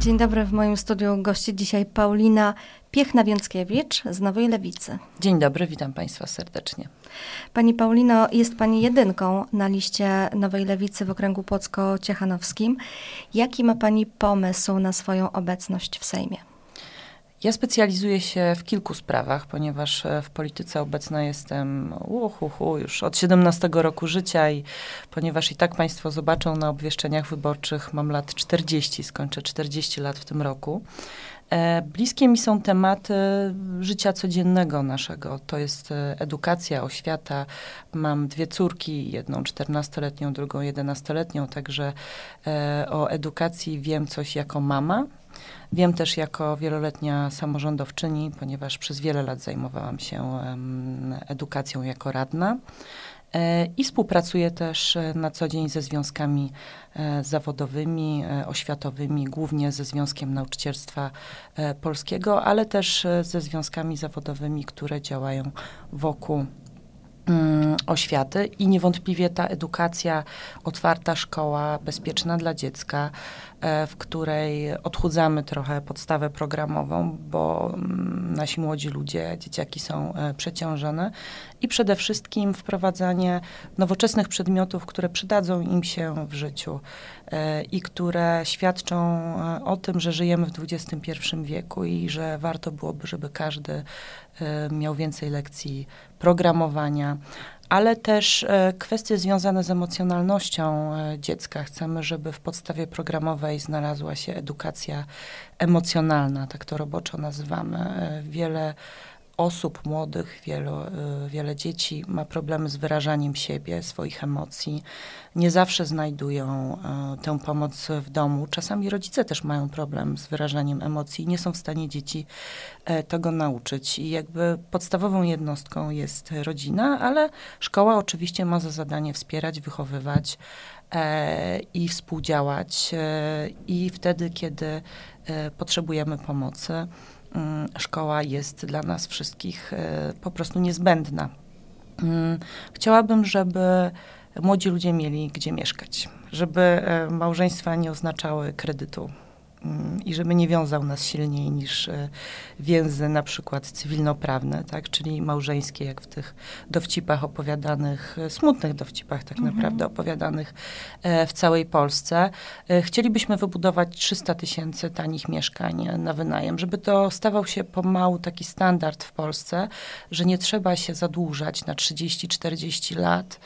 Dzień dobry, w moim studiu gości dzisiaj Paulina Piechna-Więckiewicz z Nowej Lewicy. Dzień dobry, witam Państwa serdecznie. Pani Paulino, jest Pani jedynką na liście Nowej Lewicy w okręgu Płocko-Ciechanowskim. Jaki ma Pani pomysł na swoją obecność w Sejmie? Ja specjalizuję się w kilku sprawach, ponieważ e, w polityce obecna jestem uhuhu, już od 17 roku życia i ponieważ i tak Państwo zobaczą na obwieszczeniach wyborczych, mam lat 40, skończę 40 lat w tym roku. E, bliskie mi są tematy życia codziennego naszego. To jest e, edukacja, oświata. Mam dwie córki, jedną 14-letnią, drugą 11-letnią, także o edukacji wiem coś jako mama. Wiem też jako wieloletnia samorządowczyni, ponieważ przez wiele lat zajmowałam się edukacją jako radna. E, I współpracuję też e, na co dzień ze związkami e, zawodowymi, oświatowymi, głównie ze Związkiem Nauczycielstwa Polskiego, ale też ze związkami zawodowymi, które działają wokół Mm, oświaty i niewątpliwie ta edukacja, otwarta szkoła, bezpieczna dla dziecka, w której odchudzamy trochę podstawę programową, bo mm, nasi młodzi ludzie, dzieciaki są e, przeciążone. I przede wszystkim wprowadzanie nowoczesnych przedmiotów, które przydadzą im się w życiu e, i które świadczą o tym, że żyjemy w XXI wieku i że warto byłoby, żeby każdy miał więcej lekcji programowania, ale też e, kwestie związane z emocjonalnością e, dziecka. Chcemy, żeby w podstawie programowej znalazła się edukacja emocjonalna, tak to roboczo nazywamy. E, wiele osób młodych, wielu, y, wiele dzieci ma problemy z wyrażaniem siebie, swoich emocji. Nie zawsze znajdują y, tę pomoc w domu. Czasami rodzice też mają problem z wyrażaniem emocji i nie są w stanie dzieci e, tego nauczyć. I jakby podstawową jednostką jest rodzina, ale szkoła oczywiście ma za zadanie wspierać, wychowywać e, i współdziałać. E, I wtedy, kiedy potrzebujemy pomocy, szkoła jest dla nas wszystkich e, po prostu niezbędna. Mm, chciałabym, żeby młodzi ludzie mieli gdzie mieszkać, żeby e, małżeństwa nie oznaczały kredytu Mm, i żeby nie wiązał nas silniej niż e, więzy na przykład cywilnoprawne, tak, czyli małżeńskie, jak w tych dowcipach opowiadanych, e, smutnych dowcipach tak mhm. naprawdę opowiadanych e, w całej Polsce. Chcielibyśmy wybudować 300 tysięcy tanich mieszkań na wynajem, żeby to stawał się pomału taki standard w Polsce, że nie trzeba się zadłużać na 30-40 lat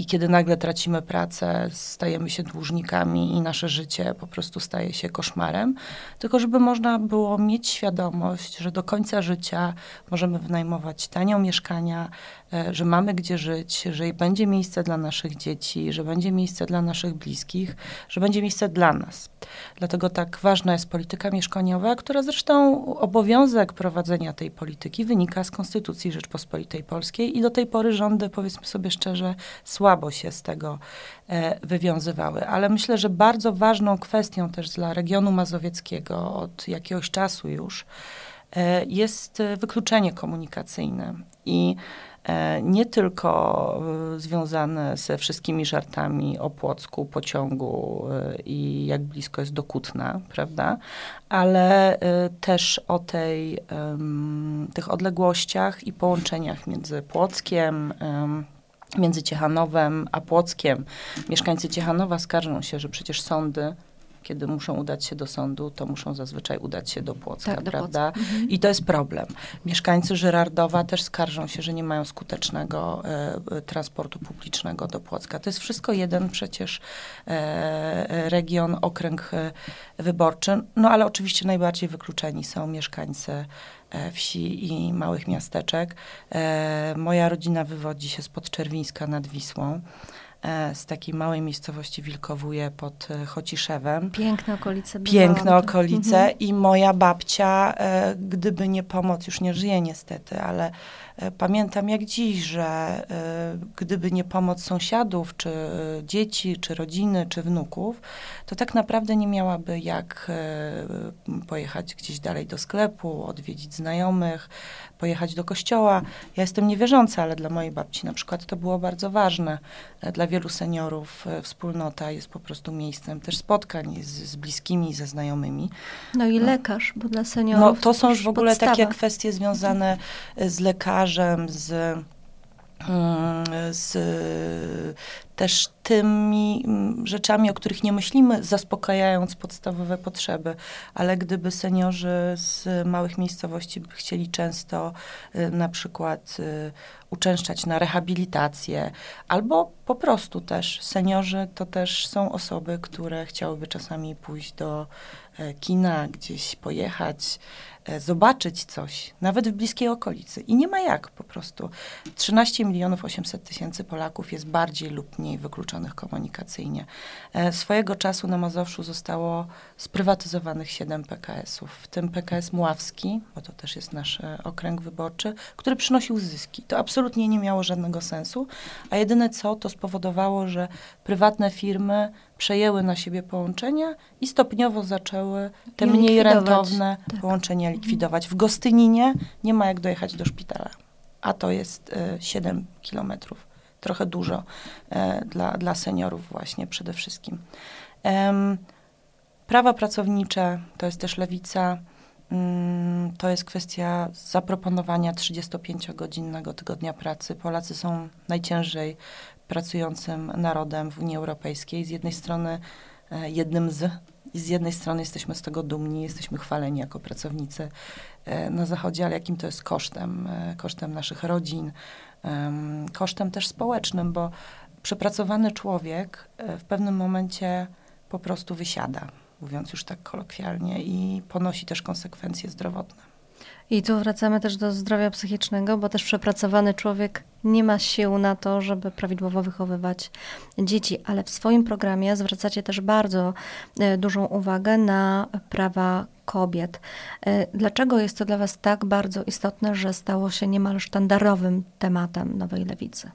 i kiedy nagle tracimy pracę, stajemy się dłużnikami i nasze życie po prostu staje się koszmarem, tylko żeby można było mieć świadomość, że do końca życia możemy wynajmować tanio mieszkania, e, że mamy gdzie żyć, że będzie miejsce dla naszych dzieci, że będzie miejsce dla naszych bliskich, że będzie miejsce dla nas. Dlatego tak ważna jest polityka mieszkaniowa, która zresztą obowiązek prowadzenia tej polityki wynika z Konstytucji Rzeczpospolitej Polskiej i do tej pory rządy, powiedzmy sobie szczerze, słabo się z tego e, wywiązywały. Ale myślę, że bardzo ważną kwestią też dla regionu mazowieckiego od jakiegoś czasu już e, jest wykluczenie komunikacyjne i E, nie tylko e, związane ze wszystkimi żartami o Płocku, pociągu e, i jak blisko jest do Kutna, prawda, ale też o tej, tych odległościach i połączeniach między Płockiem, między Ciechanowem a Płockiem. Mieszkańcy Ciechanowa skarżą się, że przecież sądy kiedy muszą udać się do sądu, to muszą zazwyczaj udać się do Płocka, tak, do prawda? Mhm. I to jest problem. Mieszkańcy Żyrardowa też skarżą się, że nie mają skutecznego e, transportu publicznego do Płocka. To jest wszystko jeden przecież e, region, okręg e, wyborczy. No ale oczywiście najbardziej wykluczeni są mieszkańcy e, wsi i małych miasteczek. E, moja rodzina wywodzi się spod Czerwińska nad Wisłą. E, z takiej małej miejscowości Wilkowuje pod e, Chociszewem. Piękne okolice. Piękne okolice mhm. i moja babcia, e, gdyby nie pomoc, już nie żyje niestety, ale pamiętam jak dziś, że gdyby nie pomoc sąsiadów, czy dzieci, czy rodziny, czy wnuków, to tak naprawdę nie miałaby jak pojechać gdzieś dalej do sklepu, odwiedzić znajomych, pojechać do kościoła. Ja jestem niewierząca, ale dla mojej babci na przykład to było bardzo ważne. Dla wielu seniorów wspólnota jest po prostu miejscem też spotkań z, z bliskimi, ze znajomymi. No i lekarz, bo dla seniorów. No to są już w ogóle podstawa. takie kwestie związane z lekarzem, z Mm, z też tymi mm, rzeczami, o których nie myślimy, zaspokajając podstawowe potrzeby, ale gdyby seniorzy z małych miejscowości chcieli często y, na przykład y, uczęszczać na rehabilitację, albo po prostu też seniorzy to też są osoby, które chciałyby czasami pójść do e, kina, gdzieś pojechać, E, zobaczyć coś, nawet w bliskiej okolicy. I nie ma jak po prostu. 13 milionów 800 tysięcy Polaków jest bardziej lub mniej wykluczonych komunikacyjnie. E, swojego czasu na Mazowszu zostało sprywatyzowanych 7 PKS-ów, w tym PKS Mławski, bo to też jest nasz e, okręg wyborczy, który przynosił zyski. To absolutnie nie miało żadnego sensu, a jedyne co, to spowodowało, że prywatne firmy przejęły na siebie połączenia i stopniowo zaczęły te mniej likwidować. rentowne tak. połączenia likwidować. W Gostyninie nie ma jak dojechać do szpitala, a to jest y, 7 kilometrów. Trochę dużo y, dla, dla seniorów właśnie przede wszystkim. Prawa pracownicze to jest też lewica. Um, to jest kwestia zaproponowania 35-godzinnego tygodnia pracy. Polacy są najciężej pracującym narodem w Unii Europejskiej. Z jednej strony e, jednym z, z jednej strony jesteśmy z tego dumni, jesteśmy chwaleni jako pracownicy e, na Zachodzie, ale jakim to jest kosztem, e, kosztem naszych rodzin, kosztem też społecznym, bo przepracowany człowiek w pewnym momencie po prostu wysiada, mówiąc już tak kolokwialnie, i ponosi też konsekwencje zdrowotne. I tu wracamy też do zdrowia psychicznego, bo też przepracowany człowiek nie ma sił na to, żeby prawidłowo wychowywać dzieci, ale w swoim programie zwracacie też bardzo e, dużą uwagę na prawa kobiet. E, dlaczego jest to dla Was tak bardzo istotne, że stało się niemal sztandarowym tematem Nowej Lewicy?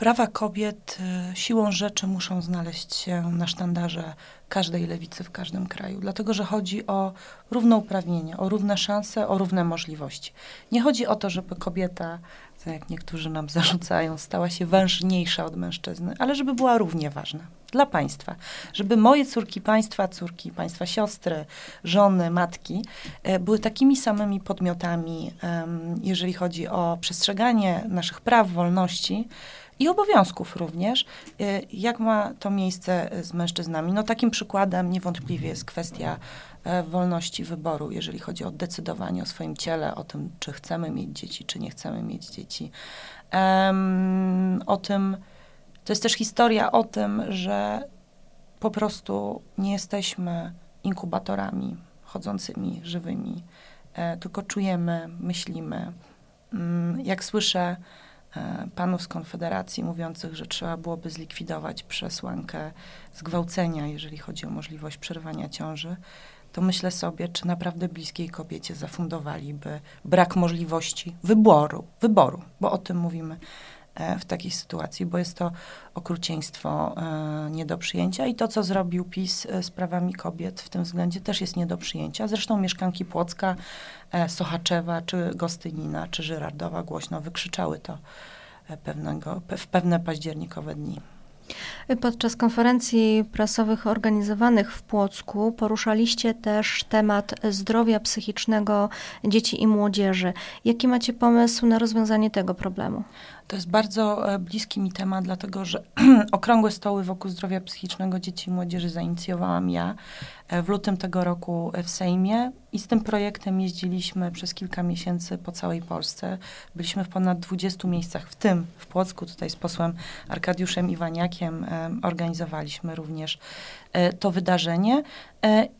Prawa kobiet y, siłą rzeczy muszą znaleźć się na sztandarze każdej lewicy w każdym kraju, dlatego że chodzi o równouprawnienie, o równe szanse, o równe możliwości. Nie chodzi o to, żeby kobieta, tak jak niektórzy nam zarzucają, stała się ważniejsza od mężczyzny, ale żeby była równie ważna dla państwa. Żeby moje córki państwa, córki państwa siostry, żony, matki e, były takimi samymi podmiotami, jeżeli chodzi o przestrzeganie naszych praw, wolności, i obowiązków również. Y, jak ma to miejsce z mężczyznami? No takim przykładem niewątpliwie jest kwestia e, wolności wyboru, jeżeli chodzi o decydowanie o swoim ciele, o tym, czy chcemy mieć dzieci, czy nie chcemy mieć dzieci. O tym, to jest też historia o tym, że po prostu nie jesteśmy inkubatorami chodzącymi, żywymi, e, tylko czujemy, myślimy. Mm, jak słyszę panów z Konfederacji mówiących, że trzeba byłoby zlikwidować przesłankę zgwałcenia, jeżeli chodzi o możliwość przerwania ciąży, to myślę sobie, czy naprawdę bliskiej kobiecie zafundowaliby brak możliwości wyboru, wyboru, bo o tym mówimy. e, w takiej sytuacji, bo jest to okrucieństwo e, nie do przyjęcia i to, co zrobił PiS z prawami kobiet w tym względzie też jest nie do przyjęcia. Zresztą mieszkanki Płocka, Sochaczewa, czy Gostynina, czy Żyrardowa głośno wykrzyczały to pewnego, w pewne październikowe dni. Podczas konferencji prasowych organizowanych w Płocku poruszaliście też temat zdrowia psychicznego dzieci i młodzieży. Jaki macie pomysł na rozwiązanie tego problemu? To jest bardzo e, bliski mi temat, dlatego że okrągłe stoły wokół zdrowia psychicznego dzieci i młodzieży zainicjowałam ja e, w lutym tego roku w Sejmie. I z tym projektem jeździliśmy przez kilka miesięcy po całej Polsce. Byliśmy w ponad 20 miejscach, w tym w Płocku, tutaj z posłem Arkadiuszem Iwaniakiem e, organizowaliśmy również to wydarzenie.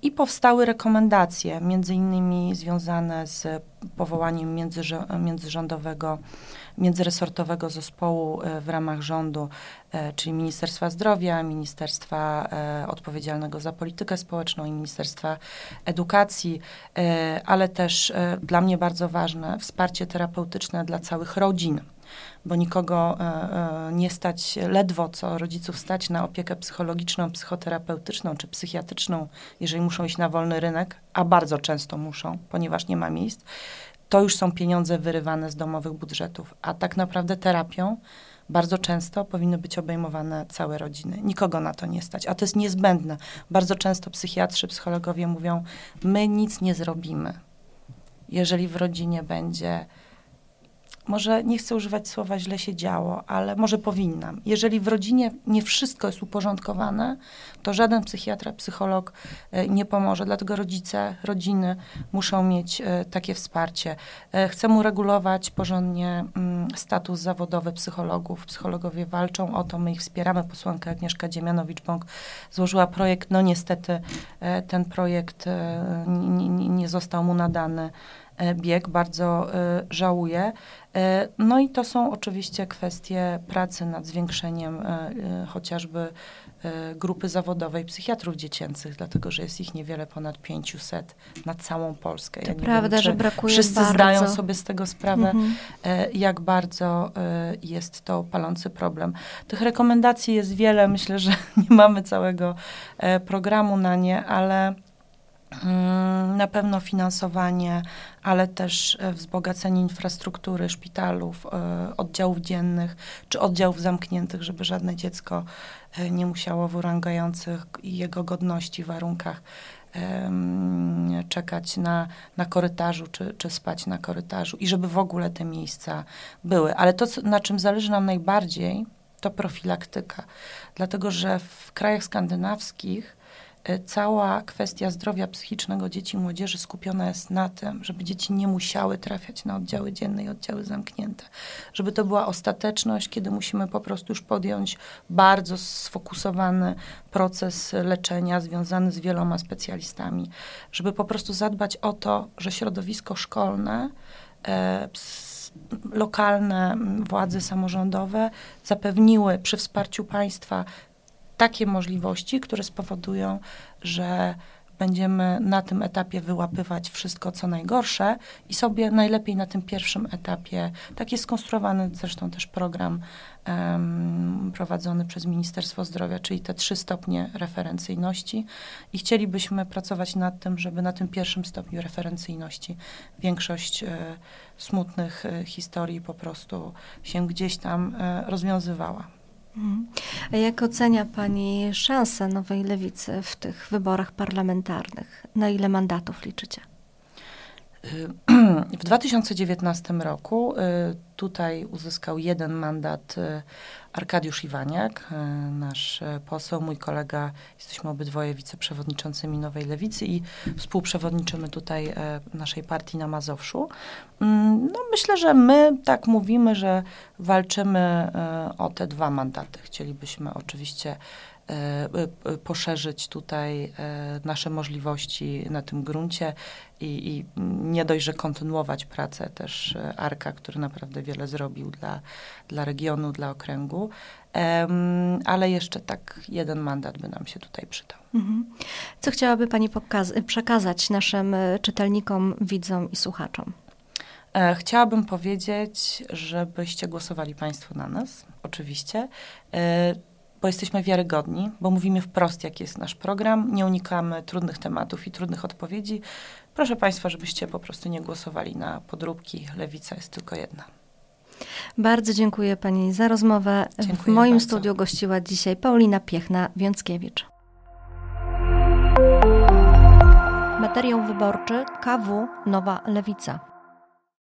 I powstały rekomendacje, między innymi związane z powołaniem międzyrządowego międzyresortowego zespołu e, w ramach rządu, e, czyli Ministerstwa Zdrowia, Ministerstwa e, Odpowiedzialnego za Politykę Społeczną i Ministerstwa Edukacji, ale też dla mnie bardzo ważne wsparcie terapeutyczne dla całych rodzin bo nikogo nie stać, ledwo co rodziców stać na opiekę psychologiczną, psychoterapeutyczną czy psychiatryczną, jeżeli muszą iść na wolny rynek, a bardzo często muszą, ponieważ nie ma miejsc to już są pieniądze wyrywane z domowych budżetów, a tak naprawdę terapią bardzo często powinny być obejmowane całe rodziny. Nikogo na to nie stać, a to jest niezbędne. Bardzo często psychiatrzy, psychologowie mówią: My nic nie zrobimy, jeżeli w rodzinie będzie może nie chcę używać słowa źle się działo, ale może powinnam. Jeżeli w rodzinie nie wszystko jest uporządkowane, to żaden psychiatra, psycholog e, nie pomoże. Dlatego rodzice, rodziny muszą mieć e, takie wsparcie. E, chcę uregulować porządnie mm, status zawodowy psychologów. Psychologowie walczą o to, my ich wspieramy. Posłanka Agnieszka Dziemianowicz-Bąk złożyła projekt. No niestety ten projekt nie został mu nadany bieg, bardzo e, żałuję. E, no i to są oczywiście kwestie pracy nad zwiększeniem chociażby grupy zawodowej psychiatrów dziecięcych, dlatego że jest ich niewiele ponad 500 na całą Polskę. To ja prawda, wiem, że brakuje Wszyscy bardzo. zdają sobie z tego sprawę, mhm. jak bardzo jest to palący problem. Tych rekomendacji jest wiele, myślę, że nie mamy całego programu na nie, ale na pewno finansowanie, ale też e, wzbogacenie infrastruktury szpitalów, e, oddziałów dziennych czy oddziałów zamkniętych, żeby żadne dziecko e, nie musiało w urągających jego godności warunkach czekać na, na korytarzu, czy, czy spać na korytarzu i żeby w ogóle te miejsca były. Ale to, na czym zależy nam najbardziej, to profilaktyka. Dlatego, że w krajach skandynawskich cała kwestia zdrowia psychicznego dzieci i młodzieży skupiona jest na tym, żeby dzieci nie musiały trafiać na oddziały dzienne i oddziały zamknięte. Żeby to była ostateczność, kiedy musimy po prostu już podjąć bardzo sfokusowany proces leczenia związany z wieloma specjalistami. Żeby po prostu zadbać o to, że środowisko szkolne, e, lokalne władze samorządowe zapewniły przy wsparciu państwa takie możliwości, które spowodują, że będziemy na tym etapie wyłapywać wszystko, co najgorsze i sobie najlepiej na tym pierwszym etapie, tak jest skonstruowany zresztą też program um, prowadzony przez Ministerstwo Zdrowia, czyli te trzy stopnie referencyjności i chcielibyśmy pracować nad tym, żeby na tym pierwszym stopniu referencyjności większość e, smutnych e, historii po prostu się gdzieś tam e, rozwiązywała. Mhm. A jak ocenia Pani szansę Nowej Lewicy w tych wyborach parlamentarnych? Na ile mandatów liczycie? W 2019 roku y, tutaj uzyskał jeden mandat y, Arkadiusz Iwaniak, y, nasz poseł, mój kolega. Jesteśmy obydwoje wiceprzewodniczącymi Nowej Lewicy i współprzewodniczymy tutaj naszej partii na Mazowszu. Mm, no, myślę, że my tak mówimy, że walczymy o te dwa mandaty. Chcielibyśmy oczywiście poszerzyć tutaj e, nasze możliwości na tym gruncie i, i nie dość, że kontynuować pracę też Arka, który naprawdę wiele zrobił dla, dla regionu, dla okręgu, ale jeszcze tak jeden mandat by nam się tutaj przydał. Mhm. Co chciałaby Pani przekazać naszym czytelnikom, widzom i słuchaczom? Chciałabym powiedzieć, żebyście głosowali Państwo na nas, oczywiście bo jesteśmy wiarygodni, bo mówimy wprost, jaki jest nasz program, nie unikamy trudnych tematów i trudnych odpowiedzi. Proszę Państwa, żebyście po prostu nie głosowali na podróbki. Lewica jest tylko jedna. Bardzo dziękuję Pani za rozmowę. Dziękuję w moim bardzo. studiu gościła dzisiaj Paulina Piechna-Wiąckiewicz. Materiał wyborczy KW Nowa Lewica.